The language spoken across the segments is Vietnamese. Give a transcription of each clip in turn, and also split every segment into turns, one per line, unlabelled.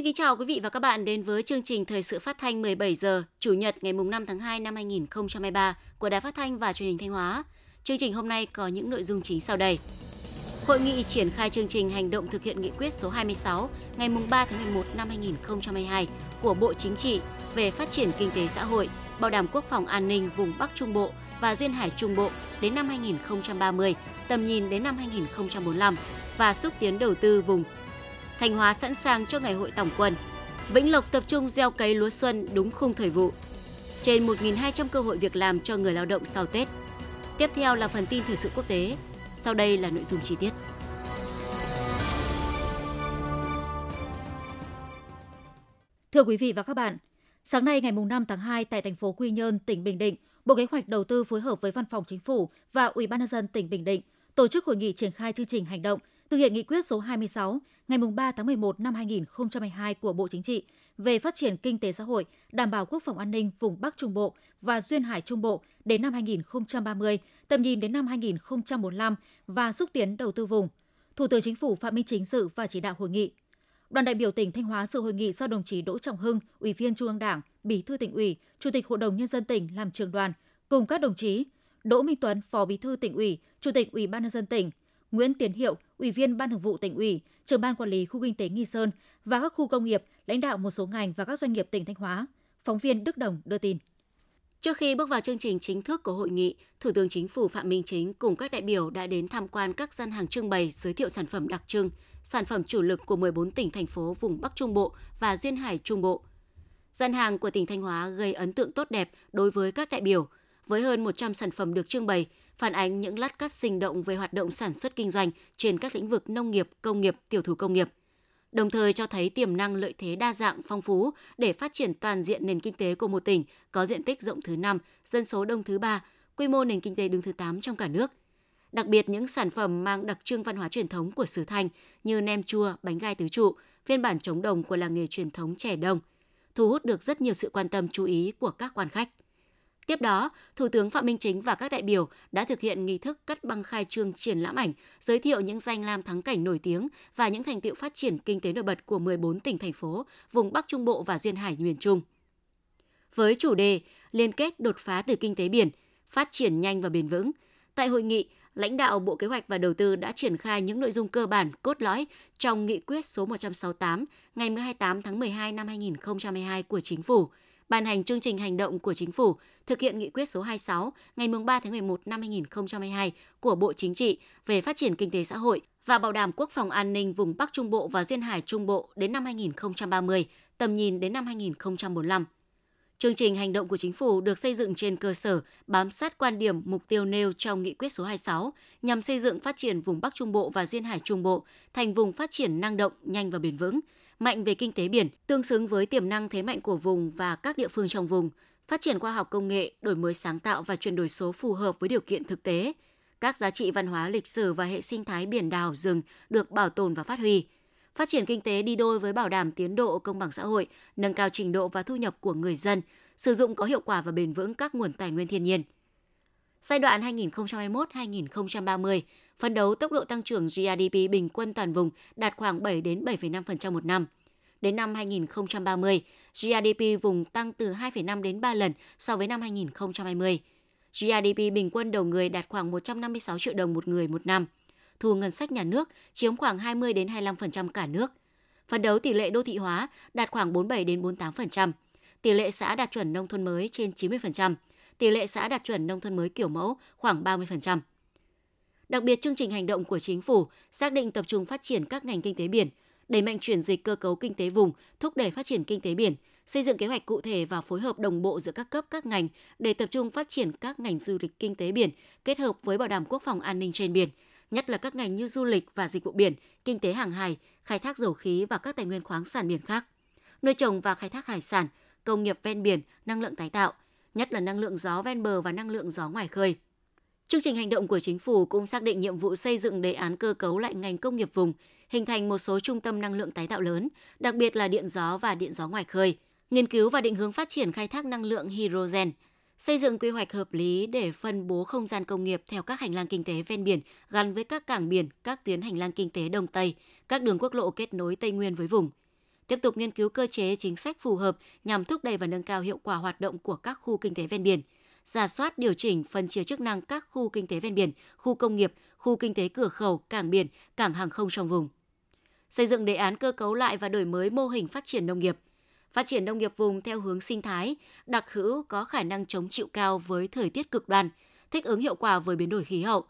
Xin kính chào quý vị và các bạn đến với chương trình Thời sự phát thanh 17 giờ Chủ nhật ngày 5 tháng 2 năm 2023 của Đài Phát thanh và Truyền hình Thanh Hóa. Chương trình hôm nay có những nội dung chính sau đây. Hội nghị triển khai chương trình hành động thực hiện nghị quyết số 26 ngày 3 tháng 11 năm 2022 của Bộ Chính trị về phát triển kinh tế xã hội, bảo đảm quốc phòng an ninh vùng Bắc Trung Bộ và Duyên Hải Trung Bộ đến năm 2030, tầm nhìn đến năm 2045 và xúc tiến đầu tư vùng Thanh Hóa sẵn sàng cho ngày hội tổng quân. Vĩnh Lộc tập trung gieo cấy lúa xuân đúng khung thời vụ. Trên 1.200 cơ hội việc làm cho người lao động sau Tết. Tiếp theo là phần tin thời sự quốc tế. Sau đây là nội dung chi tiết.
Thưa quý vị và các bạn, sáng nay ngày 5 tháng 2 tại thành phố Quy Nhơn, tỉnh Bình Định, Bộ Kế hoạch Đầu tư phối hợp với Văn phòng Chính phủ và Ủy ban nhân dân tỉnh Bình Định tổ chức hội nghị triển khai chương trình hành động thực hiện nghị quyết số 26 ngày 3 tháng 11 năm 2022 của Bộ Chính trị về phát triển kinh tế xã hội, đảm bảo quốc phòng an ninh vùng Bắc Trung Bộ và Duyên Hải Trung Bộ đến năm 2030, tầm nhìn đến năm 2045 và xúc tiến đầu tư vùng. Thủ tướng Chính phủ Phạm Minh Chính dự và chỉ đạo hội nghị. Đoàn đại biểu tỉnh Thanh Hóa dự hội nghị do đồng chí Đỗ Trọng Hưng, Ủy viên Trung ương Đảng, Bí thư tỉnh ủy, Chủ tịch Hội đồng nhân dân tỉnh làm trường đoàn, cùng các đồng chí Đỗ Minh Tuấn, Phó Bí thư tỉnh ủy, Chủ tịch Ủy ban nhân dân tỉnh, Nguyễn Tiến Hiệu, Ủy viên Ban Thường vụ tỉnh ủy, trưởng ban quản lý khu kinh tế Nghi Sơn và các khu công nghiệp, lãnh đạo một số ngành và các doanh nghiệp tỉnh Thanh Hóa. Phóng viên Đức Đồng đưa tin.
Trước khi bước vào chương trình chính thức của hội nghị, Thủ tướng Chính phủ Phạm Minh Chính cùng các đại biểu đã đến tham quan các gian hàng trưng bày giới thiệu sản phẩm đặc trưng, sản phẩm chủ lực của 14 tỉnh thành phố vùng Bắc Trung Bộ và Duyên Hải Trung Bộ. Gian hàng của tỉnh Thanh Hóa gây ấn tượng tốt đẹp đối với các đại biểu, với hơn 100 sản phẩm được trưng bày, phản ánh những lát cắt sinh động về hoạt động sản xuất kinh doanh trên các lĩnh vực nông nghiệp, công nghiệp, tiểu thủ công nghiệp. Đồng thời cho thấy tiềm năng lợi thế đa dạng phong phú để phát triển toàn diện nền kinh tế của một tỉnh có diện tích rộng thứ 5, dân số đông thứ 3, quy mô nền kinh tế đứng thứ 8 trong cả nước. Đặc biệt những sản phẩm mang đặc trưng văn hóa truyền thống của xứ Thanh như nem chua, bánh gai tứ trụ, phiên bản chống đồng của làng nghề truyền thống trẻ đông, thu hút được rất nhiều sự quan tâm chú ý của các quan khách. Tiếp đó, Thủ tướng Phạm Minh Chính và các đại biểu đã thực hiện nghi thức cắt băng khai trương triển lãm ảnh, giới thiệu những danh lam thắng cảnh nổi tiếng và những thành tiệu phát triển kinh tế nổi bật của 14 tỉnh thành phố, vùng Bắc Trung Bộ và Duyên Hải miền Trung. Với chủ đề Liên kết đột phá từ kinh tế biển, phát triển nhanh và bền vững, tại hội nghị, lãnh đạo Bộ Kế hoạch và Đầu tư đã triển khai những nội dung cơ bản, cốt lõi trong nghị quyết số 168 ngày 28 tháng 12 năm 2022 của Chính phủ – ban hành chương trình hành động của Chính phủ thực hiện nghị quyết số 26 ngày 3 tháng 11 năm 2022 của Bộ Chính trị về phát triển kinh tế xã hội và bảo đảm quốc phòng an ninh vùng Bắc Trung Bộ và Duyên Hải Trung Bộ đến năm 2030, tầm nhìn đến năm 2045. Chương trình hành động của chính phủ được xây dựng trên cơ sở bám sát quan điểm mục tiêu nêu trong nghị quyết số 26 nhằm xây dựng phát triển vùng Bắc Trung Bộ và Duyên Hải Trung Bộ thành vùng phát triển năng động, nhanh và bền vững, mạnh về kinh tế biển, tương xứng với tiềm năng thế mạnh của vùng và các địa phương trong vùng, phát triển khoa học công nghệ, đổi mới sáng tạo và chuyển đổi số phù hợp với điều kiện thực tế. Các giá trị văn hóa lịch sử và hệ sinh thái biển đảo rừng được bảo tồn và phát huy. Phát triển kinh tế đi đôi với bảo đảm tiến độ công bằng xã hội, nâng cao trình độ và thu nhập của người dân, sử dụng có hiệu quả và bền vững các nguồn tài nguyên thiên nhiên. Giai đoạn 2021-2030, phấn đấu tốc độ tăng trưởng GDP bình quân toàn vùng đạt khoảng 7 đến 7,5% một năm. Đến năm 2030, GDP vùng tăng từ 2,5 đến 3 lần so với năm 2020. GDP bình quân đầu người đạt khoảng 156 triệu đồng một người một năm. Thu ngân sách nhà nước chiếm khoảng 20 đến 25% cả nước. Phấn đấu tỷ lệ đô thị hóa đạt khoảng 47 đến 48%. Tỷ lệ xã đạt chuẩn nông thôn mới trên 90%. Tỷ lệ xã đạt chuẩn nông thôn mới kiểu mẫu khoảng 30%. Đặc biệt, chương trình hành động của chính phủ xác định tập trung phát triển các ngành kinh tế biển, đẩy mạnh chuyển dịch cơ cấu kinh tế vùng, thúc đẩy phát triển kinh tế biển, xây dựng kế hoạch cụ thể và phối hợp đồng bộ giữa các cấp các ngành để tập trung phát triển các ngành du lịch kinh tế biển kết hợp với bảo đảm quốc phòng an ninh trên biển, nhất là các ngành như du lịch và dịch vụ biển, kinh tế hàng hải, khai thác dầu khí và các tài nguyên khoáng sản biển khác, nuôi trồng và khai thác hải sản, công nghiệp ven biển, năng lượng tái tạo, nhất là năng lượng gió ven bờ và năng lượng gió ngoài khơi. Chương trình hành động của chính phủ cũng xác định nhiệm vụ xây dựng đề án cơ cấu lại ngành công nghiệp vùng, hình thành một số trung tâm năng lượng tái tạo lớn, đặc biệt là điện gió và điện gió ngoài khơi, nghiên cứu và định hướng phát triển khai thác năng lượng hydrogen, xây dựng quy hoạch hợp lý để phân bố không gian công nghiệp theo các hành lang kinh tế ven biển gắn với các cảng biển, các tuyến hành lang kinh tế Đông Tây, các đường quốc lộ kết nối Tây Nguyên với vùng. tiếp tục nghiên cứu cơ chế chính sách phù hợp nhằm thúc đẩy và nâng cao hiệu quả hoạt động của các khu kinh tế ven biển, giả soát điều chỉnh phân chia chức năng các khu kinh tế ven biển, khu công nghiệp, khu kinh tế cửa khẩu, cảng biển, cảng hàng không trong vùng. Xây dựng đề án cơ cấu lại và đổi mới mô hình phát triển nông nghiệp. Phát triển nông nghiệp vùng theo hướng sinh thái, đặc hữu có khả năng chống chịu cao với thời tiết cực đoan, thích ứng hiệu quả với biến đổi khí hậu,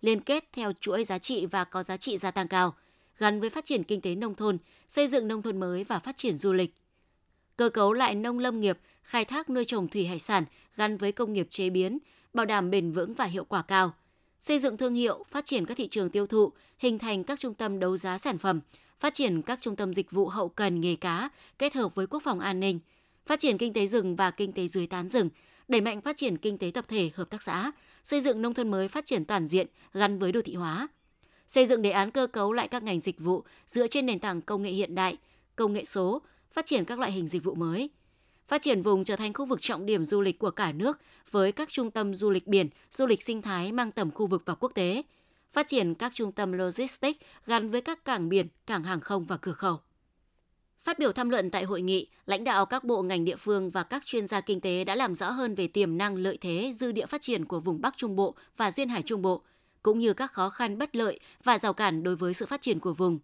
liên kết theo chuỗi giá trị và có giá trị gia tăng cao, gắn với phát triển kinh tế nông thôn, xây dựng nông thôn mới và phát triển du lịch. Cơ cấu lại nông lâm nghiệp, khai thác nuôi trồng thủy hải sản gắn với công nghiệp chế biến, bảo đảm bền vững và hiệu quả cao. Xây dựng thương hiệu, phát triển các thị trường tiêu thụ, hình thành các trung tâm đấu giá sản phẩm, phát triển các trung tâm dịch vụ hậu cần nghề cá kết hợp với quốc phòng an ninh, phát triển kinh tế rừng và kinh tế dưới tán rừng, đẩy mạnh phát triển kinh tế tập thể, hợp tác xã, xây dựng nông thôn mới phát triển toàn diện gắn với đô thị hóa. Xây dựng đề án cơ cấu lại các ngành dịch vụ dựa trên nền tảng công nghệ hiện đại, công nghệ số, phát triển các loại hình dịch vụ mới. Phát triển vùng trở thành khu vực trọng điểm du lịch của cả nước với các trung tâm du lịch biển, du lịch sinh thái mang tầm khu vực và quốc tế. Phát triển các trung tâm logistics gắn với các cảng biển, cảng hàng không và cửa khẩu. Phát biểu tham luận tại hội nghị, lãnh đạo các bộ ngành địa phương và các chuyên gia kinh tế đã làm rõ hơn về tiềm năng lợi thế dư địa phát triển của vùng Bắc Trung Bộ và duyên hải Trung Bộ, cũng như các khó khăn bất lợi và rào cản đối với sự phát triển của vùng.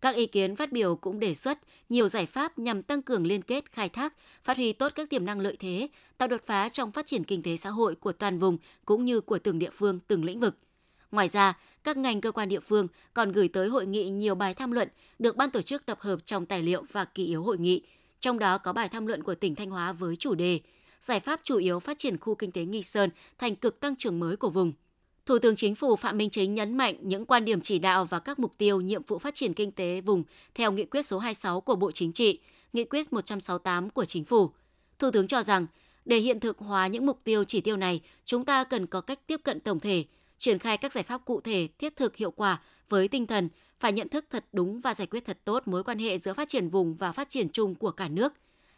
Các ý kiến phát biểu cũng đề xuất nhiều giải pháp nhằm tăng cường liên kết khai thác, phát huy tốt các tiềm năng lợi thế, tạo đột phá trong phát triển kinh tế xã hội của toàn vùng cũng như của từng địa phương, từng lĩnh vực. Ngoài ra, các ngành cơ quan địa phương còn gửi tới hội nghị nhiều bài tham luận được ban tổ chức tập hợp trong tài liệu và kỳ yếu hội nghị, trong đó có bài tham luận của tỉnh Thanh Hóa với chủ đề Giải pháp chủ yếu phát triển khu kinh tế Nghi Sơn thành cực tăng trưởng mới của vùng. Thủ tướng Chính phủ Phạm Minh Chính nhấn mạnh những quan điểm chỉ đạo và các mục tiêu nhiệm vụ phát triển kinh tế vùng theo nghị quyết số 26 của Bộ Chính trị, nghị quyết 168 của Chính phủ. Thủ tướng cho rằng, để hiện thực hóa những mục tiêu chỉ tiêu này, chúng ta cần có cách tiếp cận tổng thể, triển khai các giải pháp cụ thể, thiết thực hiệu quả với tinh thần phải nhận thức thật đúng và giải quyết thật tốt mối quan hệ giữa phát triển vùng và phát triển chung của cả nước.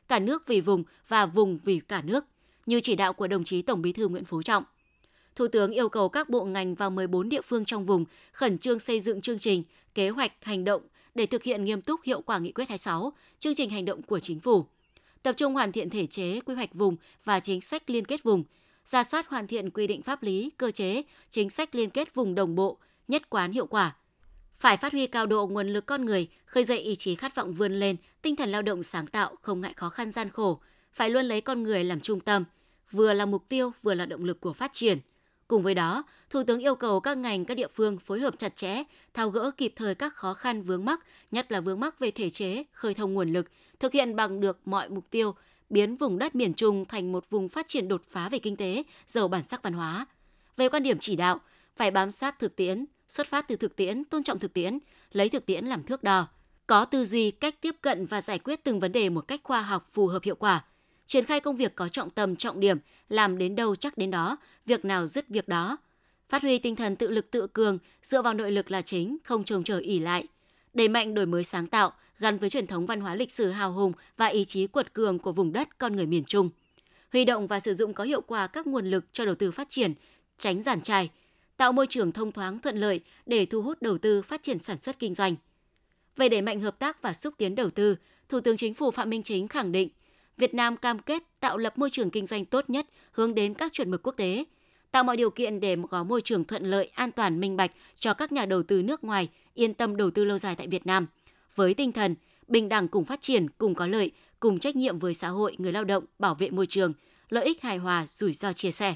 Cả nước vì vùng và vùng vì cả nước, như chỉ đạo của đồng chí Tổng Bí thư Nguyễn Phú Trọng. Thủ tướng yêu cầu các bộ ngành và 14 địa phương trong vùng khẩn trương xây dựng chương trình, kế hoạch, hành động để thực hiện nghiêm túc hiệu quả nghị quyết 26, chương trình hành động của chính phủ. Tập trung hoàn thiện thể chế, quy hoạch vùng và chính sách liên kết vùng, ra soát hoàn thiện quy định pháp lý, cơ chế, chính sách liên kết vùng đồng bộ, nhất quán hiệu quả. Phải phát huy cao độ nguồn lực con người, khơi dậy ý chí khát vọng vươn lên, tinh thần lao động sáng tạo, không ngại khó khăn gian khổ, phải luôn lấy con người làm trung tâm, vừa là mục tiêu vừa là động lực của phát triển – Cùng với đó, Thủ tướng yêu cầu các ngành, các địa phương phối hợp chặt chẽ, tháo gỡ kịp thời các khó khăn vướng mắc, nhất là vướng mắc về thể chế, khơi thông nguồn lực, thực hiện bằng được mọi mục tiêu, biến vùng đất miền Trung thành một vùng phát triển đột phá về kinh tế, giàu bản sắc văn hóa. Về quan điểm chỉ đạo, phải bám sát thực tiễn, xuất phát từ thực tiễn, tôn trọng thực tiễn, lấy thực tiễn làm thước đo, có tư duy, cách tiếp cận và giải quyết từng vấn đề một cách khoa học phù hợp hiệu quả, triển khai công việc có trọng tâm trọng điểm, làm đến đâu chắc đến đó, việc nào dứt việc đó. Phát huy tinh thần tự lực tự cường, dựa vào nội lực là chính, không trông chờ ỉ lại. Đẩy mạnh đổi mới sáng tạo, gắn với truyền thống văn hóa lịch sử hào hùng và ý chí quật cường của vùng đất con người miền Trung. Huy động và sử dụng có hiệu quả các nguồn lực cho đầu tư phát triển, tránh giàn trải, tạo môi trường thông thoáng thuận lợi để thu hút đầu tư phát triển sản xuất kinh doanh. Về đẩy mạnh hợp tác và xúc tiến đầu tư, Thủ tướng Chính phủ Phạm Minh Chính khẳng định Việt Nam cam kết tạo lập môi trường kinh doanh tốt nhất hướng đến các chuẩn mực quốc tế, tạo mọi điều kiện để có môi trường thuận lợi, an toàn, minh bạch cho các nhà đầu tư nước ngoài yên tâm đầu tư lâu dài tại Việt Nam, với tinh thần bình đẳng cùng phát triển, cùng có lợi, cùng trách nhiệm với xã hội, người lao động, bảo vệ môi trường, lợi ích hài hòa, rủi ro chia sẻ.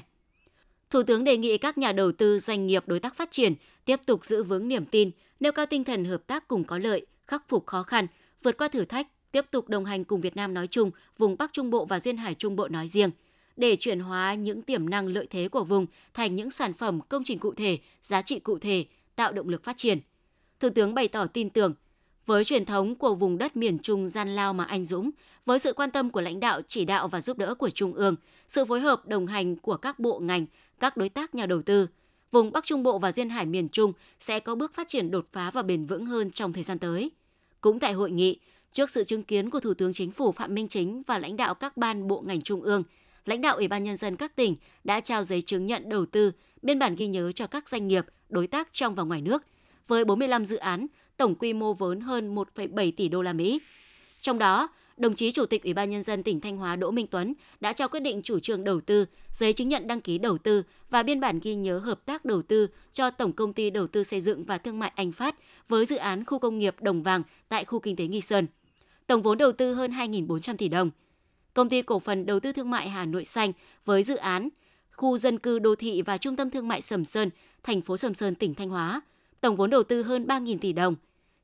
Thủ tướng đề nghị các nhà đầu tư, doanh nghiệp đối tác phát triển tiếp tục giữ vững niềm tin, nêu cao tinh thần hợp tác cùng có lợi, khắc phục khó khăn, vượt qua thử thách, tiếp tục đồng hành cùng Việt Nam nói chung, vùng Bắc Trung Bộ và Duyên Hải Trung Bộ nói riêng để chuyển hóa những tiềm năng lợi thế của vùng thành những sản phẩm công trình cụ thể, giá trị cụ thể, tạo động lực phát triển. Thủ tướng bày tỏ tin tưởng, với truyền thống của vùng đất miền Trung gian lao mà anh dũng, với sự quan tâm của lãnh đạo, chỉ đạo và giúp đỡ của Trung ương, sự phối hợp đồng hành của các bộ ngành, các đối tác nhà đầu tư, vùng Bắc Trung Bộ và Duyên Hải miền Trung sẽ có bước phát triển đột phá và bền vững hơn trong thời gian tới. Cũng tại hội nghị, Trước sự chứng kiến của Thủ tướng Chính phủ Phạm Minh Chính và lãnh đạo các ban bộ ngành trung ương, lãnh đạo Ủy ban Nhân dân các tỉnh đã trao giấy chứng nhận đầu tư, biên bản ghi nhớ cho các doanh nghiệp, đối tác trong và ngoài nước, với 45 dự án, tổng quy mô vốn hơn 1,7 tỷ đô la Mỹ. Trong đó, đồng chí Chủ tịch Ủy ban Nhân dân tỉnh Thanh Hóa Đỗ Minh Tuấn đã trao quyết định chủ trương đầu tư, giấy chứng nhận đăng ký đầu tư và biên bản ghi nhớ hợp tác đầu tư cho Tổng Công ty Đầu tư Xây dựng và Thương mại Anh Phát với dự án khu công nghiệp Đồng Vàng tại khu kinh tế Nghi Sơn. Tổng vốn đầu tư hơn 2.400 tỷ đồng. Công ty Cổ phần Đầu tư Thương mại Hà Nội Xanh với dự án khu dân cư đô thị và trung tâm thương mại Sầm Sơn, thành phố Sầm Sơn, tỉnh Thanh Hóa. Tổng vốn đầu tư hơn 3.000 tỷ đồng.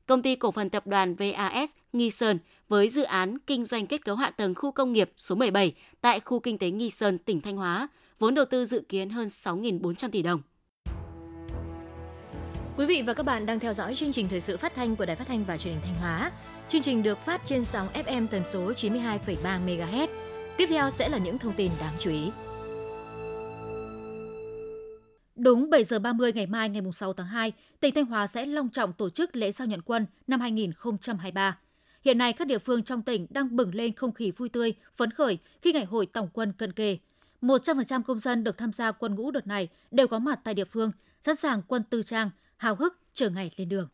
Công ty cổ phần tập đoàn VAS Nghi Sơn với dự án kinh doanh kết cấu hạ tầng khu công nghiệp số 17 tại khu kinh tế Nghi Sơn, tỉnh Thanh Hóa, vốn đầu tư dự kiến hơn 6.400 tỷ đồng.
Quý vị và các bạn đang theo dõi chương trình thời sự phát thanh của Đài Phát thanh và Truyền hình Thanh Hóa. Chương trình được phát trên sóng FM tần số 92,3 MHz. Tiếp theo sẽ là những thông tin đáng chú ý. Đúng 7 giờ 30 ngày mai ngày 6 tháng 2, tỉnh Thanh Hóa sẽ long trọng tổ chức lễ giao nhận quân năm 2023. Hiện nay các địa phương trong tỉnh đang bừng lên không khí vui tươi, phấn khởi khi ngày hội tổng quân cận kề. 100% công dân được tham gia quân ngũ đợt này đều có mặt tại địa phương, sẵn sàng quân tư trang, hào hức chờ ngày lên đường.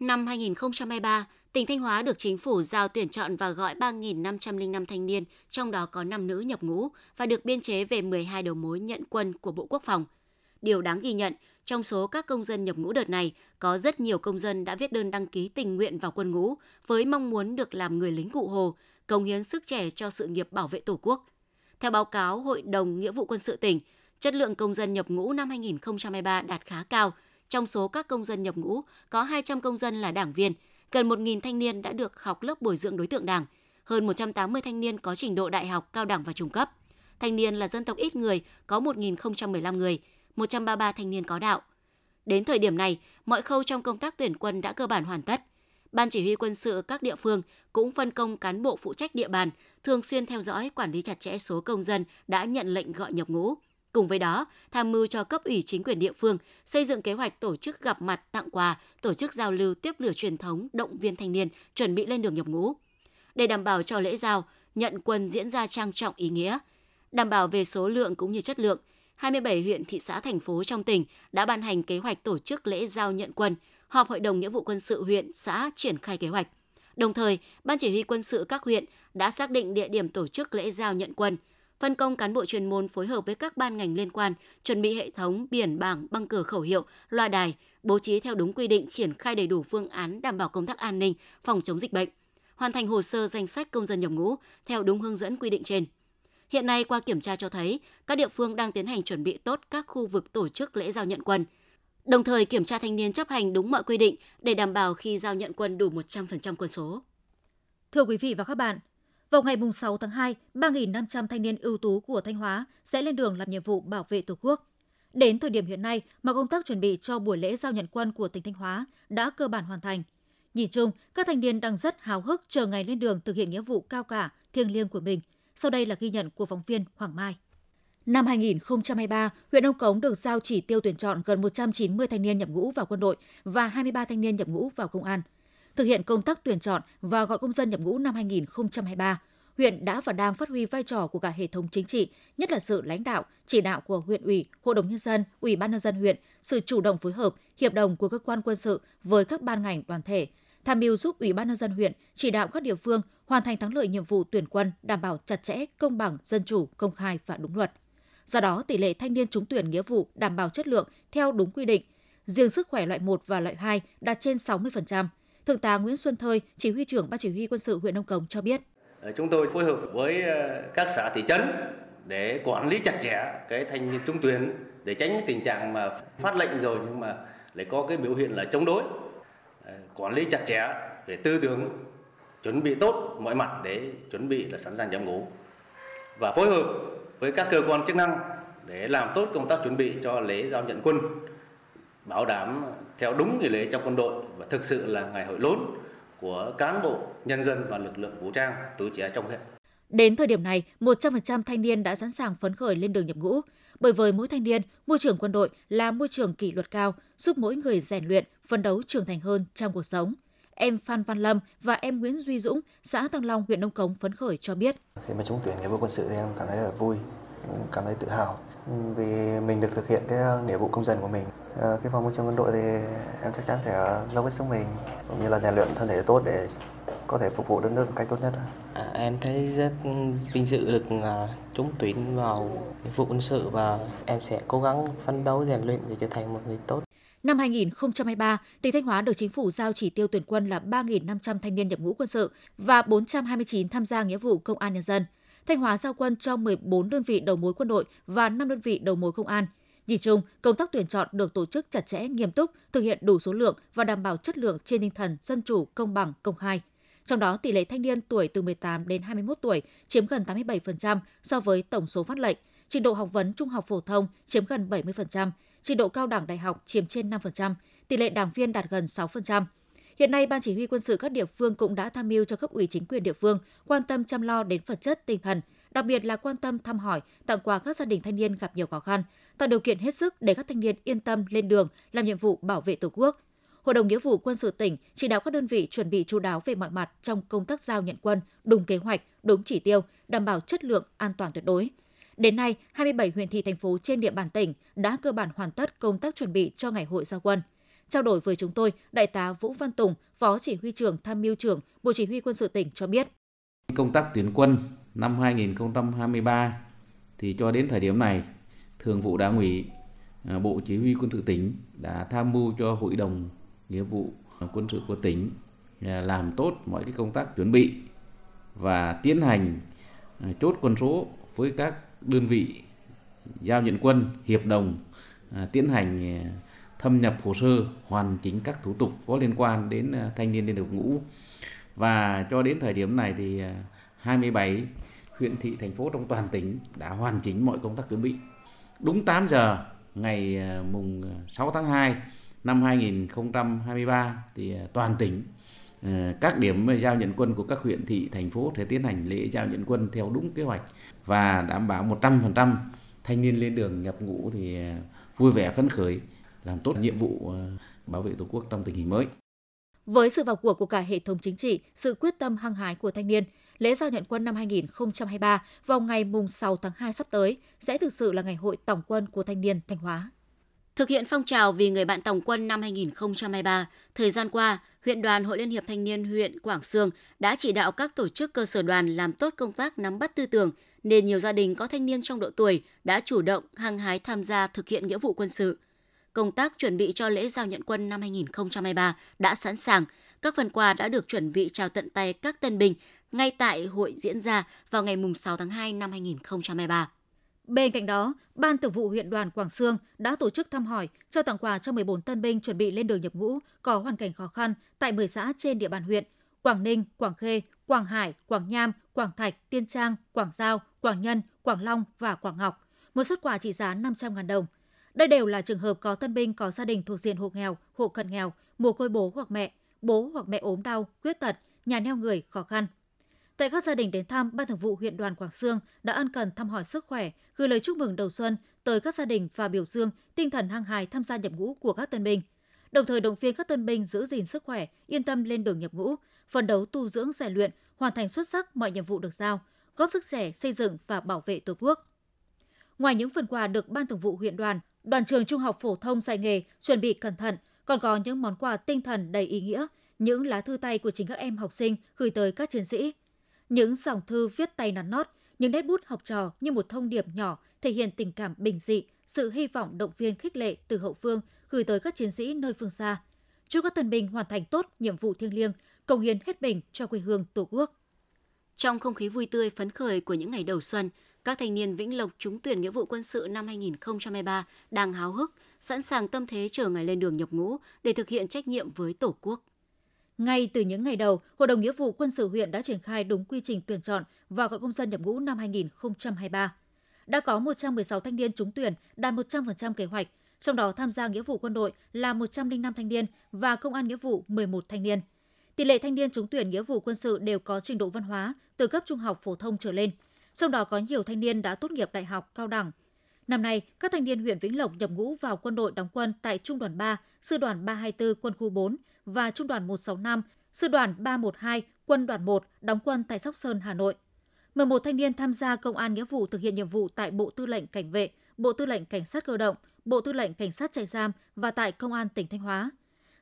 Năm 2023, tỉnh Thanh Hóa được chính phủ giao tuyển chọn và gọi 3.505 thanh niên, trong đó có 5 nữ nhập ngũ và được biên chế về 12 đầu mối nhận quân của Bộ Quốc phòng – Điều đáng ghi nhận, trong số các công dân nhập ngũ đợt này, có rất nhiều công dân đã viết đơn đăng ký tình nguyện vào quân ngũ với mong muốn được làm người lính cụ Hồ, cống hiến sức trẻ cho sự nghiệp bảo vệ Tổ quốc. Theo báo cáo Hội đồng Nghĩa vụ quân sự tỉnh, chất lượng công dân nhập ngũ năm 2023 đạt khá cao. Trong số các công dân nhập ngũ, có 200 công dân là đảng viên, gần 1.000 thanh niên đã được học lớp bồi dưỡng đối tượng đảng, hơn 180 thanh niên có trình độ đại học, cao đẳng và trung cấp. Thanh niên là dân tộc ít người, có 1.015 người, 133 thanh niên có đạo. Đến thời điểm này, mọi khâu trong công tác tuyển quân đã cơ bản hoàn tất. Ban chỉ huy quân sự các địa phương cũng phân công cán bộ phụ trách địa bàn, thường xuyên theo dõi quản lý chặt chẽ số công dân đã nhận lệnh gọi nhập ngũ. Cùng với đó, tham mưu cho cấp ủy chính quyền địa phương xây dựng kế hoạch tổ chức gặp mặt tặng quà, tổ chức giao lưu tiếp lửa truyền thống, động viên thanh niên chuẩn bị lên đường nhập ngũ. Để đảm bảo cho lễ giao, nhận quân diễn ra trang trọng ý nghĩa, đảm bảo về số lượng cũng như chất lượng – 27 huyện, thị xã, thành phố trong tỉnh đã ban hành kế hoạch tổ chức lễ giao nhận quân, họp Hội đồng Nghĩa vụ quân sự huyện, xã triển khai kế hoạch. Đồng thời, Ban chỉ huy quân sự các huyện đã xác định địa điểm tổ chức lễ giao nhận quân, phân công cán bộ chuyên môn phối hợp với các ban ngành liên quan chuẩn bị hệ thống biển bảng băng cờ khẩu hiệu, loa đài, bố trí theo đúng quy định triển khai đầy đủ phương án đảm bảo công tác an ninh, phòng chống dịch bệnh, hoàn thành hồ sơ danh sách công dân nhập ngũ theo đúng hướng dẫn quy định trên. Hiện nay qua kiểm tra cho thấy, các địa phương đang tiến hành chuẩn bị tốt các khu vực tổ chức lễ giao nhận quân. Đồng thời kiểm tra thanh niên chấp hành đúng mọi quy định để đảm bảo khi giao nhận quân đủ 100% quân số.
Thưa quý vị và các bạn, vào ngày 6 tháng 2, 3.500 thanh niên ưu tú của Thanh Hóa sẽ lên đường làm nhiệm vụ bảo vệ Tổ quốc. Đến thời điểm hiện nay, mà công tác chuẩn bị cho buổi lễ giao nhận quân của tỉnh Thanh Hóa đã cơ bản hoàn thành. Nhìn chung, các thanh niên đang rất hào hức chờ ngày lên đường thực hiện nghĩa vụ cao cả, thiêng liêng của mình – sau đây là ghi nhận của phóng viên Hoàng Mai. Năm 2023, huyện Ông Cống được giao chỉ tiêu tuyển chọn gần 190 thanh niên nhập ngũ vào quân đội và 23 thanh niên nhập ngũ vào công an. Thực hiện công tác tuyển chọn và gọi công dân nhập ngũ năm 2023, huyện đã và đang phát huy vai trò của cả hệ thống chính trị, nhất là sự lãnh đạo, chỉ đạo của huyện ủy, hội đồng nhân dân, ủy ban nhân dân huyện, sự chủ động phối hợp, hiệp đồng của cơ quan quân sự với các ban ngành đoàn thể, tham mưu giúp ủy ban nhân dân huyện chỉ đạo các địa phương hoàn thành thắng lợi nhiệm vụ tuyển quân đảm bảo chặt chẽ, công bằng, dân chủ, công khai và đúng luật. Do đó, tỷ lệ thanh niên trúng tuyển nghĩa vụ đảm bảo chất lượng theo đúng quy định. Riêng sức khỏe loại 1 và loại 2 đạt trên 60%. Thượng tá Nguyễn Xuân Thơi, chỉ huy trưởng Ban chỉ huy quân sự huyện Nông Cống cho biết.
Ờ, chúng tôi phối hợp với ờ, các xã thị trấn để quản lý chặt chẽ cái thanh niên trung tuyến để tránh tình trạng mà phát lệnh rồi nhưng mà lại có cái biểu hiện là chống đối. Ờ, quản lý chặt chẽ về tư tưởng chuẩn bị tốt mọi mặt để chuẩn bị là sẵn sàng nhập ngũ và phối hợp với các cơ quan chức năng để làm tốt công tác chuẩn bị cho lễ giao nhận quân bảo đảm theo đúng nghi lễ trong quân đội và thực sự là ngày hội lớn của cán bộ, nhân dân và lực lượng vũ trang tuổi trẻ trong huyện.
Đến thời điểm này, 100% thanh niên đã sẵn sàng phấn khởi lên đường nhập ngũ. Bởi với mỗi thanh niên, môi trường quân đội là môi trường kỷ luật cao, giúp mỗi người rèn luyện, phấn đấu trưởng thành hơn trong cuộc sống em Phan Văn Lâm và em Nguyễn Duy Dũng, xã Tăng Long, huyện Nông Cống phấn khởi cho biết.
Khi mà trúng tuyển nghĩa vụ quân sự thì em cảm thấy rất là vui, cảm thấy tự hào vì mình được thực hiện cái nghĩa vụ công dân của mình. Khi vào môi trường quân đội thì em chắc chắn sẽ lo với sống mình cũng như là rèn luyện thân thể tốt để có thể phục vụ đất nước một cách tốt nhất.
À, em thấy rất vinh dự được uh, trúng tuyển vào nhiệm vụ quân sự và em sẽ cố gắng phấn đấu rèn luyện để trở thành một người tốt.
Năm 2023, tỉnh Thanh Hóa được chính phủ giao chỉ tiêu tuyển quân là 3.500 thanh niên nhập ngũ quân sự và 429 tham gia nghĩa vụ công an nhân dân. Thanh Hóa giao quân cho 14 đơn vị đầu mối quân đội và 5 đơn vị đầu mối công an. Nhìn chung, công tác tuyển chọn được tổ chức chặt chẽ, nghiêm túc, thực hiện đủ số lượng và đảm bảo chất lượng trên tinh thần dân chủ, công bằng, công khai. Trong đó, tỷ lệ thanh niên tuổi từ 18 đến 21 tuổi chiếm gần 87% so với tổng số phát lệnh, trình độ học vấn trung học phổ thông chiếm gần 70%, trình độ cao đẳng đại học chiếm trên 5%, tỷ lệ đảng viên đạt gần 6%. Hiện nay, Ban Chỉ huy quân sự các địa phương cũng đã tham mưu cho cấp ủy chính quyền địa phương quan tâm chăm lo đến vật chất, tinh thần, đặc biệt là quan tâm thăm hỏi, tặng quà các gia đình thanh niên gặp nhiều khó khăn, tạo điều kiện hết sức để các thanh niên yên tâm lên đường làm nhiệm vụ bảo vệ Tổ quốc. Hội đồng Nghĩa vụ Quân sự tỉnh chỉ đạo các đơn vị chuẩn bị chú đáo về mọi mặt trong công tác giao nhận quân, đúng kế hoạch, đúng chỉ tiêu, đảm bảo chất lượng, an toàn tuyệt đối. Đến nay, 27 huyện thị thành phố trên địa bàn tỉnh đã cơ bản hoàn tất công tác chuẩn bị cho ngày hội giao quân. Trao đổi với chúng tôi, Đại tá Vũ Văn Tùng, Phó Chỉ huy trưởng Tham mưu trưởng Bộ Chỉ huy Quân sự tỉnh cho biết.
Công tác tuyển quân năm 2023 thì cho đến thời điểm này, Thường vụ Đảng ủy, à, Bộ Chỉ huy Quân sự tỉnh đã tham mưu cho Hội đồng Nghĩa vụ Quân sự của tỉnh à, làm tốt mọi cái công tác chuẩn bị và tiến hành à, chốt quân số với các đơn vị giao nhận quân hiệp đồng tiến hành thâm nhập hồ sơ, hoàn chỉnh các thủ tục có liên quan đến ờ, thanh niên lên đường ngũ. Và cho đến thời điểm này thì ờ, 27 huyện thị, thành phố trong toàn tỉnh đã hoàn chỉnh mọi công tác chuẩn bị. Đúng 8 giờ ngày ờ, mùng 6 tháng 2 năm 2023 thì toàn tỉnh các điểm giao nhận quân của các huyện thị, thành phố sẽ tiến hành lễ giao nhận quân theo đúng kế hoạch và đảm bảo 100% thanh niên lên đường nhập ngũ thì vui vẻ phấn khởi làm tốt nhiệm vụ bảo vệ Tổ quốc trong tình hình mới.
Với sự vào cuộc của cả hệ thống chính trị, sự quyết tâm hăng hái của thanh niên, lễ giao nhận quân năm 2023 vào ngày mùng 6 tháng 2 sắp tới sẽ thực sự là ngày hội tổng quân của thanh niên Thanh Hóa.
Thực hiện phong trào vì người bạn tổng quân năm 2023, thời gian qua, huyện đoàn Hội Liên hiệp Thanh niên huyện Quảng Sương đã chỉ đạo các tổ chức cơ sở đoàn làm tốt công tác nắm bắt tư tưởng, nên nhiều gia đình có thanh niên trong độ tuổi đã chủ động hăng hái tham gia thực hiện nghĩa vụ quân sự. Công tác chuẩn bị cho lễ giao nhận quân năm 2023 đã sẵn sàng, các phần quà đã được chuẩn bị trao tận tay các tân binh ngay tại hội diễn ra vào ngày 6 tháng 2 năm 2023.
Bên cạnh đó, Ban Thường vụ huyện đoàn Quảng Sương đã tổ chức thăm hỏi, trao tặng quà cho 14 tân binh chuẩn bị lên đường nhập ngũ có hoàn cảnh khó khăn tại 10 xã trên địa bàn huyện Quảng Ninh, Quảng Khê, Quảng Hải, Quảng Nham, Quảng Thạch, Tiên Trang, Quảng Giao, Quảng Nhân, Quảng Long và Quảng Ngọc. Một xuất quà trị giá 500.000 đồng. Đây đều là trường hợp có tân binh có gia đình thuộc diện hộ nghèo, hộ cận nghèo, mồ côi bố hoặc mẹ, bố hoặc mẹ ốm đau, khuyết tật, nhà neo người khó khăn. Tại các gia đình đến thăm, Ban Thường vụ huyện đoàn Quảng Sương đã ân cần thăm hỏi sức khỏe, gửi lời chúc mừng đầu xuân tới các gia đình và biểu dương tinh thần hăng hái tham gia nhập ngũ của các tân binh. Đồng thời động viên các tân binh giữ gìn sức khỏe, yên tâm lên đường nhập ngũ, phấn đấu tu dưỡng rèn luyện, hoàn thành xuất sắc mọi nhiệm vụ được giao, góp sức trẻ xây dựng và bảo vệ Tổ quốc. Ngoài những phần quà được Ban Thường vụ huyện đoàn, đoàn trường Trung học phổ thông dạy nghề chuẩn bị cẩn thận, còn có những món quà tinh thần đầy ý nghĩa, những lá thư tay của chính các em học sinh gửi tới các chiến sĩ – những dòng thư viết tay nắn nót, những nét bút học trò như một thông điệp nhỏ thể hiện tình cảm bình dị, sự hy vọng động viên khích lệ từ hậu phương gửi tới các chiến sĩ nơi phương xa. Chúc các tân binh hoàn thành tốt nhiệm vụ thiêng liêng, công hiến hết mình cho quê hương Tổ quốc.
Trong không khí vui tươi phấn khởi của những ngày đầu xuân, các thanh niên Vĩnh Lộc trúng tuyển nghĩa vụ quân sự năm 2023 đang háo hức, sẵn sàng tâm thế chờ ngày lên đường nhập ngũ để thực hiện trách nhiệm với Tổ quốc.
Ngay từ những ngày đầu, Hội đồng Nghĩa vụ Quân sự huyện đã triển khai đúng quy trình tuyển chọn và gọi công dân nhập ngũ năm 2023. Đã có 116 thanh niên trúng tuyển, đạt 100% kế hoạch, trong đó tham gia nghĩa vụ quân đội là 105 thanh niên và công an nghĩa vụ 11 thanh niên. Tỷ lệ thanh niên trúng tuyển nghĩa vụ quân sự đều có trình độ văn hóa từ cấp trung học phổ thông trở lên, trong đó có nhiều thanh niên đã tốt nghiệp đại học, cao đẳng. Năm nay, các thanh niên huyện Vĩnh Lộc nhập ngũ vào quân đội đóng quân tại Trung đoàn 3, Sư đoàn 324 quân khu 4 và Trung đoàn 165, Sư đoàn 312, Quân đoàn 1 đóng quân tại Sóc Sơn, Hà Nội. 11 thanh niên tham gia công an nghĩa vụ thực hiện nhiệm vụ tại Bộ Tư lệnh Cảnh vệ, Bộ Tư lệnh Cảnh sát cơ động, Bộ Tư lệnh Cảnh sát trại giam và tại Công an tỉnh Thanh Hóa.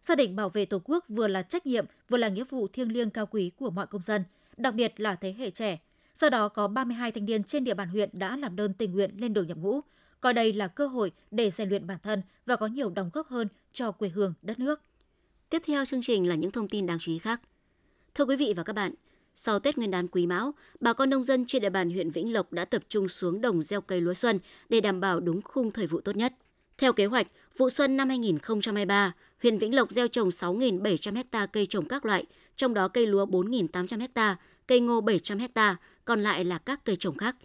Xác định bảo vệ Tổ quốc vừa là trách nhiệm, vừa là nghĩa vụ thiêng liêng cao quý của mọi công dân, đặc biệt là thế hệ trẻ. Do đó có 32 thanh niên trên địa bàn huyện đã làm đơn tình nguyện lên đường nhập ngũ, coi đây là cơ hội để rèn luyện bản thân và có nhiều đóng góp hơn cho quê hương đất nước.
Tiếp theo chương trình là những thông tin đáng chú ý khác. Thưa quý vị và các bạn, sau Tết Nguyên đán Quý Mão, bà con nông dân trên địa bàn huyện Vĩnh Lộc đã tập trung xuống đồng gieo cây lúa xuân để đảm bảo đúng khung thời vụ tốt nhất. Theo kế hoạch, vụ xuân năm 2023, huyện Vĩnh Lộc gieo trồng 6.700 ha cây trồng các loại, trong đó cây lúa 4.800 ha, cây ngô 700 ha, còn lại là các cây trồng khác.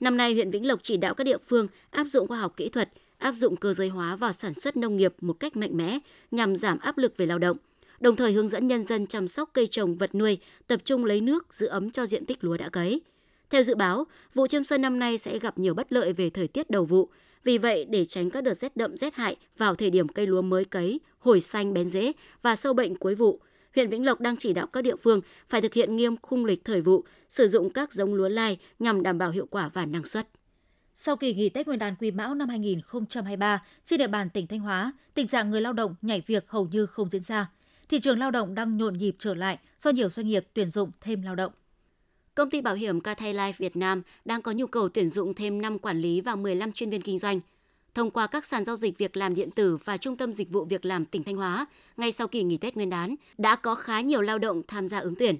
Năm nay, huyện Vĩnh Lộc chỉ đạo các địa phương áp dụng khoa học kỹ thuật, áp dụng cơ giới hóa vào sản xuất nông nghiệp một cách mạnh mẽ nhằm giảm áp lực về lao động, đồng thời hướng dẫn nhân dân chăm sóc cây trồng vật nuôi, tập trung lấy nước giữ ấm cho diện tích lúa đã cấy. Theo dự báo, vụ chiêm xuân năm nay sẽ gặp nhiều bất lợi về thời tiết đầu vụ. Vì vậy, để tránh các đợt rét đậm rét hại vào thời điểm cây lúa mới cấy, hồi xanh bén rễ và sâu bệnh cuối vụ, huyện Vĩnh Lộc đang chỉ đạo các địa phương phải thực hiện nghiêm khung lịch thời vụ, sử dụng các giống lúa lai nhằm đảm bảo hiệu quả và năng suất.
Sau kỳ nghỉ Tết Nguyên đán Quý Mão năm 2023, trên địa bàn tỉnh Thanh Hóa, tình trạng người lao động nhảy việc hầu như không diễn ra. Thị trường lao động đang nhộn nhịp trở lại do nhiều doanh nghiệp tuyển dụng thêm lao động.
Công ty bảo hiểm Cathay Life Việt Nam đang có nhu cầu tuyển dụng thêm 5 quản lý và 15 chuyên viên kinh doanh. Thông qua các sàn giao dịch việc làm điện tử và trung tâm dịch vụ việc làm tỉnh Thanh Hóa, ngay sau kỳ nghỉ Tết Nguyên đán, đã có khá nhiều lao động tham gia ứng tuyển.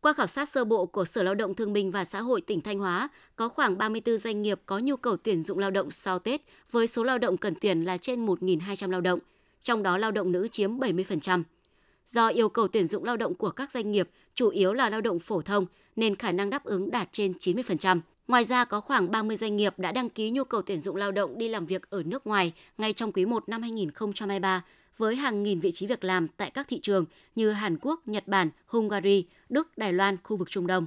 Qua khảo sát sơ bộ của Sở Lao động Thương binh và Xã hội tỉnh Thanh Hóa, có khoảng 34 doanh nghiệp có nhu cầu tuyển dụng lao động sau Tết với số lao động cần tuyển là trên 1.200 lao động, trong đó lao động nữ chiếm 70%. Do yêu cầu tuyển dụng lao động của các doanh nghiệp chủ yếu là lao động phổ thông nên khả năng đáp ứng đạt trên 90%. Ngoài ra có khoảng 30 doanh nghiệp đã đăng ký nhu cầu tuyển dụng lao động đi làm việc ở nước ngoài ngay trong quý 1 năm 2023 với hàng nghìn vị trí việc làm tại các thị trường như Hàn Quốc, Nhật Bản, Hungary, Đức, Đài Loan, khu vực Trung Đông.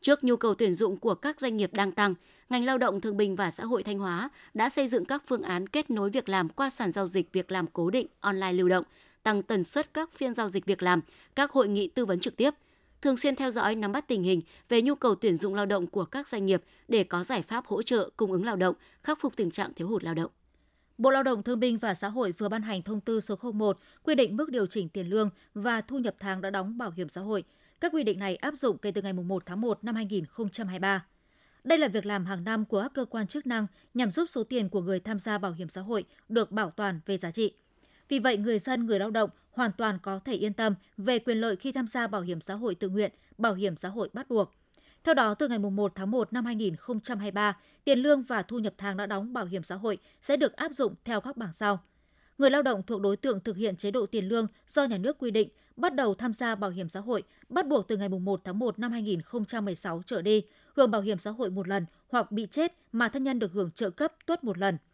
Trước nhu cầu tuyển dụng của các doanh nghiệp đang tăng, ngành lao động thương binh và xã hội Thanh Hóa đã xây dựng các phương án kết nối việc làm qua sàn giao dịch việc làm cố định online lưu động, tăng tần suất các phiên giao dịch việc làm, các hội nghị tư vấn trực tiếp, thường xuyên theo dõi nắm bắt tình hình về nhu cầu tuyển dụng lao động của các doanh nghiệp để có giải pháp hỗ trợ cung ứng lao động, khắc phục tình trạng thiếu hụt lao động.
Bộ Lao động Thương binh và Xã hội vừa ban hành thông tư số 01 quy định mức điều chỉnh tiền lương và thu nhập tháng đã đóng bảo hiểm xã hội. Các quy định này áp dụng kể từ ngày 1 tháng 1 năm 2023. Đây là việc làm hàng năm của các cơ quan chức năng nhằm giúp số tiền của người tham gia bảo hiểm xã hội được bảo toàn về giá trị. Vì vậy, người dân, người lao động hoàn toàn có thể yên tâm về quyền lợi khi tham gia bảo hiểm xã hội tự nguyện, bảo hiểm xã hội bắt buộc. Theo đó, từ ngày 1 tháng 1 năm 2023, tiền lương và thu nhập tháng đã đóng bảo hiểm xã hội sẽ được áp dụng theo các bảng sau. Người lao động thuộc đối tượng thực hiện chế độ tiền lương do nhà nước quy định bắt đầu tham gia bảo hiểm xã hội bắt buộc từ ngày 1 tháng 1 năm 2016 trở đi, hưởng bảo hiểm xã hội một lần hoặc bị chết mà thân nhân được hưởng trợ cấp tuất một lần –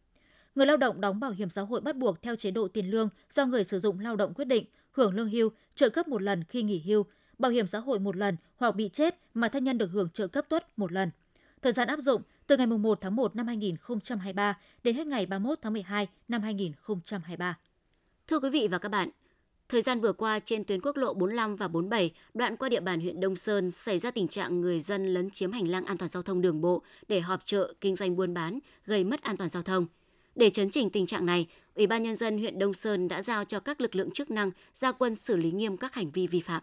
Người lao động đóng bảo hiểm xã hội bắt buộc theo chế độ tiền lương do người sử dụng lao động quyết định, hưởng lương hưu, trợ cấp một lần khi nghỉ hưu, bảo hiểm xã hội một lần hoặc bị chết mà thân nhân được hưởng trợ cấp tuất một lần. Thời gian áp dụng từ ngày 1 tháng 1 năm 2023 đến hết ngày 31 tháng 12 năm 2023.
Thưa quý vị và các bạn, Thời gian vừa qua, trên tuyến quốc lộ 45 và 47, đoạn qua địa bàn huyện Đông Sơn, xảy ra tình trạng người dân lấn chiếm hành lang an toàn giao thông đường bộ để họp chợ, kinh doanh buôn bán, gây mất an toàn giao thông. Để chấn chỉnh tình trạng này, Ủy ban Nhân dân huyện Đông Sơn đã giao cho các lực lượng chức năng ra quân xử lý nghiêm các hành vi vi phạm.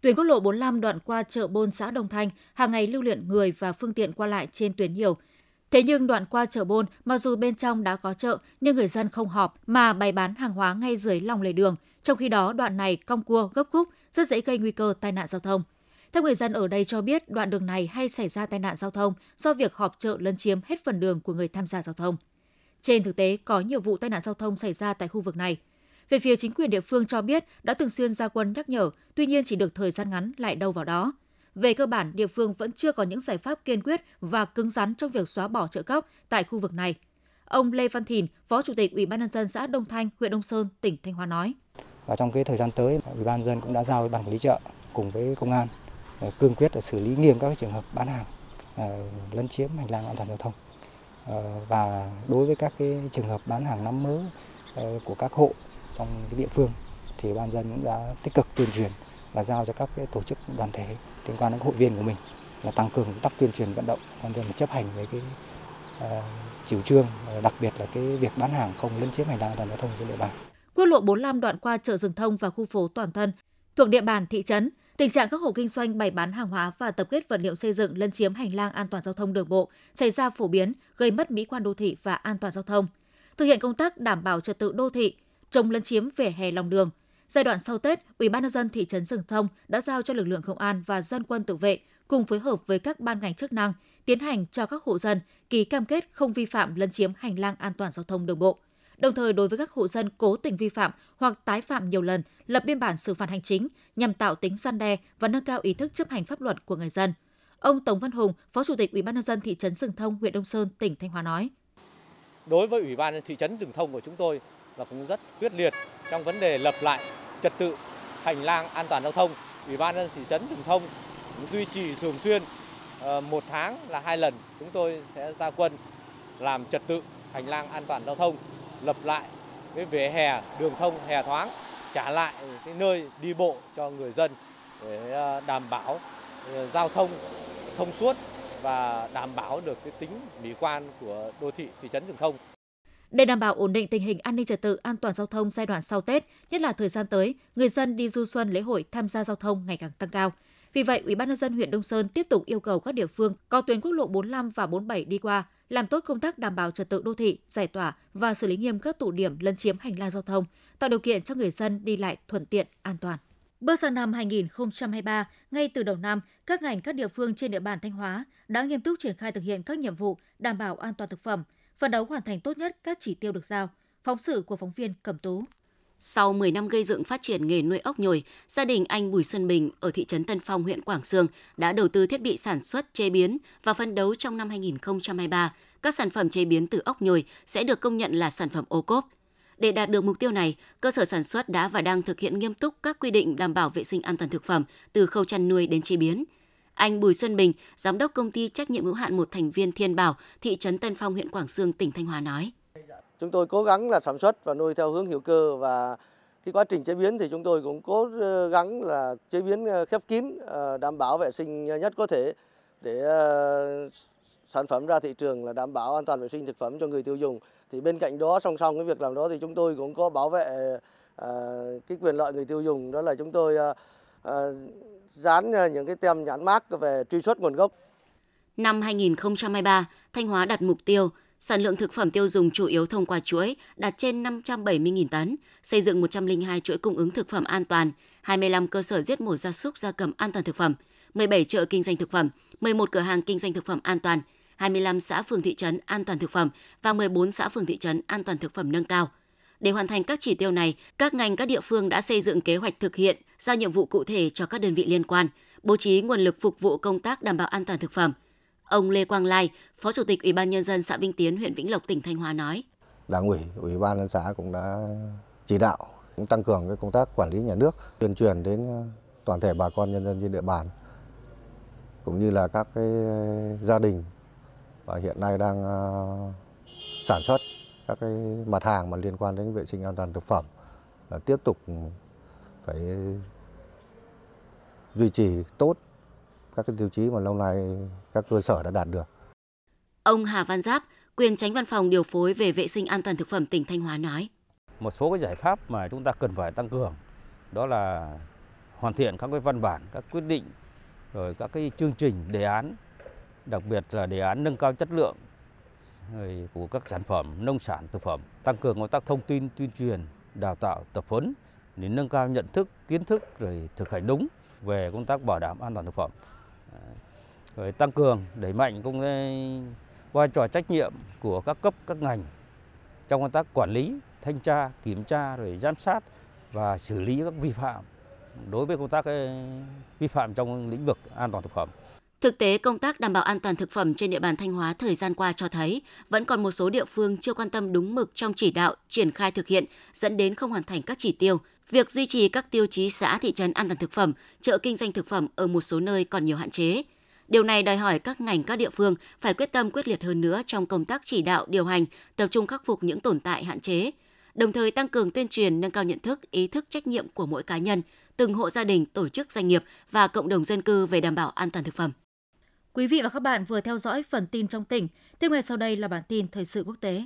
Tuyến quốc lộ 45 đoạn qua chợ Bôn xã Đông Thanh, hàng ngày lưu lượng người và phương tiện qua lại trên tuyến nhiều. Thế nhưng đoạn qua chợ Bôn, mặc dù bên trong đã có chợ, nhưng người dân không họp mà bày bán hàng hóa ngay dưới lòng lề đường. Trong khi đó, đoạn này cong cua, gấp khúc, rất dễ gây nguy cơ tai nạn giao thông. Theo người dân ở đây cho biết, đoạn đường này hay xảy ra tai nạn giao thông do việc họp chợ lấn chiếm hết phần đường của người tham gia giao thông. Trên thực tế, có nhiều vụ tai nạn giao thông xảy ra tại khu vực này. Về phía chính quyền địa phương cho biết đã thường xuyên ra quân nhắc nhở, tuy nhiên chỉ được thời gian ngắn lại đâu vào đó. Về cơ bản, địa phương vẫn chưa có những giải pháp kiên quyết và cứng rắn trong việc xóa bỏ chợ cóc tại khu vực này. Ông Lê Văn Thìn, Phó Chủ tịch Ủy ban nhân dân xã Đông Thanh, huyện Đông Sơn, tỉnh Thanh Hóa nói:
Và trong cái thời gian tới, Ủy ban dân cũng đã giao với ban quản lý chợ cùng với công an ờ, cương quyết để xử lý nghiêm các trường hợp bán hàng ờ, lấn chiếm hành lang an toàn giao thông. Ờ, và đối với các cái trường hợp bán hàng năm mới ờ, của các hộ trong cái địa phương thì ban dân cũng đã tích cực tuyên truyền và giao cho các cái tổ chức đoàn thể liên quan đến hội viên của mình là tăng cường công tác tuyên truyền vận động nhân dân chấp hành với cái uh, chủ trương đặc biệt là cái việc bán hàng không lấn chiếm hành lang an toàn giao thông trên địa bàn.
Quốc lộ 45 đoạn qua chợ Rừng Thông và khu phố Toàn Thân thuộc địa bàn thị trấn, tình trạng các hộ kinh doanh bày bán hàng hóa và tập kết vật liệu xây dựng lấn chiếm hành lang an toàn giao thông đường bộ xảy ra phổ biến, gây mất mỹ quan đô thị và an toàn giao thông. Thực hiện công tác đảm bảo trật tự đô thị, chống lấn chiếm vỉa hè lòng đường. Giai đoạn sau Tết, Ủy ban nhân dân thị trấn Sừng Thông đã giao cho lực lượng công an và dân quân tự vệ cùng phối hợp với các ban ngành chức năng tiến hành cho các hộ dân ký cam kết không vi phạm lấn chiếm hành lang an toàn giao thông đường bộ. Đồng thời đối với các hộ dân cố tình vi phạm hoặc tái phạm nhiều lần, lập biên bản xử phạt hành chính nhằm tạo tính gian đe và nâng cao ý thức chấp hành pháp luật của người dân. Ông Tống Văn Hùng, Phó Chủ tịch Ủy ban nhân dân thị trấn Rừng Thông, huyện Đông Sơn, tỉnh Thanh Hóa nói:
Đối với Ủy ban thị trấn Rừng Thông của chúng tôi là cũng rất quyết liệt trong vấn đề lập lại trật tự hành lang an toàn giao thông. Ủy ban nhân dân thị trấn Rừng Thông duy trì thường xuyên ờ, một tháng là hai lần chúng tôi sẽ ra quân làm trật tự hành lang an toàn giao thông lập lại cái vỉa hè đường thông hè thoáng trả lại cái nơi đi bộ cho người dân để ờ, đảm bảo ờ, giao thông thông suốt và đảm bảo được cái tính mỹ quan của đô thị thị trấn đường Thông.
Để đảm bảo ổn định tình hình an ninh trật tự, an toàn giao thông giai đoạn sau Tết, nhất là thời gian tới, người dân đi du xuân lễ hội tham gia giao thông ngày càng tăng cao. Vì vậy, Ủy ban nhân dân huyện Đông Sơn tiếp tục yêu cầu các địa phương có tuyến quốc lộ 45 và 47 đi qua làm tốt công tác đảm bảo trật tự đô thị, giải tỏa và xử lý nghiêm các tụ điểm lấn chiếm hành lang giao thông, tạo điều kiện cho người dân đi lại thuận tiện, an toàn. Bước sang năm 2023, ngay từ đầu năm, các ngành các địa phương trên địa bàn Thanh Hóa đã nghiêm túc triển khai thực hiện các nhiệm vụ đảm bảo an toàn thực phẩm, phấn đấu hoàn thành tốt nhất các chỉ tiêu được giao. Phóng sự của phóng viên Cẩm Tú.
Sau 10 năm gây dựng phát triển nghề nuôi ốc nhồi, gia đình anh Bùi Xuân Bình ở thị trấn Tân Phong, huyện Quảng Sương đã đầu tư thiết bị sản xuất, chế biến và phân đấu trong năm 2023, các sản phẩm chế biến từ ốc nhồi sẽ được công nhận là sản phẩm ô cốp. Để đạt được mục tiêu này, cơ sở sản xuất đã và đang thực hiện nghiêm túc các quy định đảm bảo vệ sinh an toàn thực phẩm từ khâu chăn nuôi đến chế biến. Anh Bùi Xuân Bình, giám đốc công ty trách nhiệm hữu hạn một thành viên Thiên Bảo, thị trấn Tân Phong, huyện Quảng Sương, tỉnh Thanh Hóa nói:
Chúng tôi cố gắng là sản xuất và nuôi theo hướng hữu cơ và khi quá trình chế biến thì chúng tôi cũng cố ờ, gắng là chế biến ờ, khép kín ờ, đảm bảo vệ sinh nhất có thể để sản phẩm ra thị trường là đảm bảo an toàn vệ sinh thực phẩm cho người tiêu dùng. Thì bên cạnh đó song song cái việc làm đó thì chúng tôi cũng có bảo vệ cái quyền lợi người tiêu dùng đó là chúng tôi dán những cái tem nhãn mác về truy xuất nguồn gốc.
Năm 2023, Thanh Hóa đặt mục tiêu Sản lượng thực phẩm tiêu dùng chủ yếu thông qua chuỗi đạt trên 570.000 tấn, xây dựng 102 chuỗi cung ứng thực phẩm an toàn, 25 cơ sở giết mổ gia súc gia cầm an toàn thực phẩm, 17 chợ kinh doanh thực phẩm, 11 cửa hàng kinh doanh thực phẩm an toàn, 25 xã phường thị trấn an toàn thực phẩm và 14 xã phường thị trấn an toàn thực phẩm nâng cao. Để hoàn thành các chỉ tiêu này, các ngành các địa phương đã xây dựng kế hoạch thực hiện, giao nhiệm vụ cụ thể cho các đơn vị liên quan, bố trí nguồn lực phục vụ công tác đảm bảo an toàn thực phẩm – Ông Lê Quang Lai, Phó Chủ tịch Ủy ban Nhân dân xã Vinh Tiến, huyện Vĩnh Lộc, tỉnh Thanh Hóa nói.
Đảng ủy, Ủy ban nhân xã cũng đã chỉ đạo cũng tăng cường cái công tác quản lý nhà nước, tuyên truyền đến ờ, toàn thể bà con nhân dân trên địa bàn cũng như là các cái gia đình và hiện nay đang ờ, sản xuất các cái mặt hàng mà liên quan đến vệ sinh an toàn thực phẩm là tiếp tục phải duy trì tốt các cái tiêu chí mà lâu nay các cơ sở đã đạt được.
Ông Hà Văn Giáp, quyền tránh văn phòng điều phối về vệ sinh an toàn thực phẩm tỉnh Thanh Hóa nói.
Một số cái giải pháp mà chúng ta cần phải tăng cường đó là hoàn thiện các cái văn bản, các quyết định rồi các cái chương trình đề án đặc biệt là đề án nâng cao chất lượng của các sản phẩm nông sản thực phẩm tăng cường công tác thông tin tuyên truyền đào tạo tập huấn để nâng cao nhận thức kiến thức rồi thực hành đúng về công tác bảo đảm an toàn thực phẩm À, rồi tăng cường đẩy mạnh công vai trò trách nhiệm của các cấp các ngành trong công tác quản lý thanh tra kiểm tra rồi giám sát và xử lý các vi phạm đối với công tác vi phạm trong lĩnh vực an toàn thực phẩm.
Thực tế, công tác đảm bảo an toàn thực phẩm trên địa bàn Thanh Hóa thời gian qua cho thấy vẫn còn một số địa phương chưa quan tâm đúng mực trong chỉ đạo, triển khai thực hiện, dẫn đến không hoàn thành các chỉ tiêu. Việc duy trì các tiêu chí xã thị trấn an toàn thực phẩm, chợ kinh doanh thực phẩm ở một số nơi còn nhiều hạn chế. Điều này đòi hỏi các ngành các địa phương phải quyết tâm quyết liệt hơn nữa trong công tác chỉ đạo, điều hành, tập trung khắc phục những tồn tại hạn chế, đồng thời tăng cường tuyên truyền nâng cao nhận thức, ý thức trách nhiệm của mỗi cá nhân, từng hộ gia đình, tổ chức doanh nghiệp và cộng đồng dân cư về đảm bảo an toàn thực phẩm.
Quý vị và các bạn vừa theo dõi phần tin trong tỉnh. Tiếp ngay sau đây là bản tin thời sự quốc tế.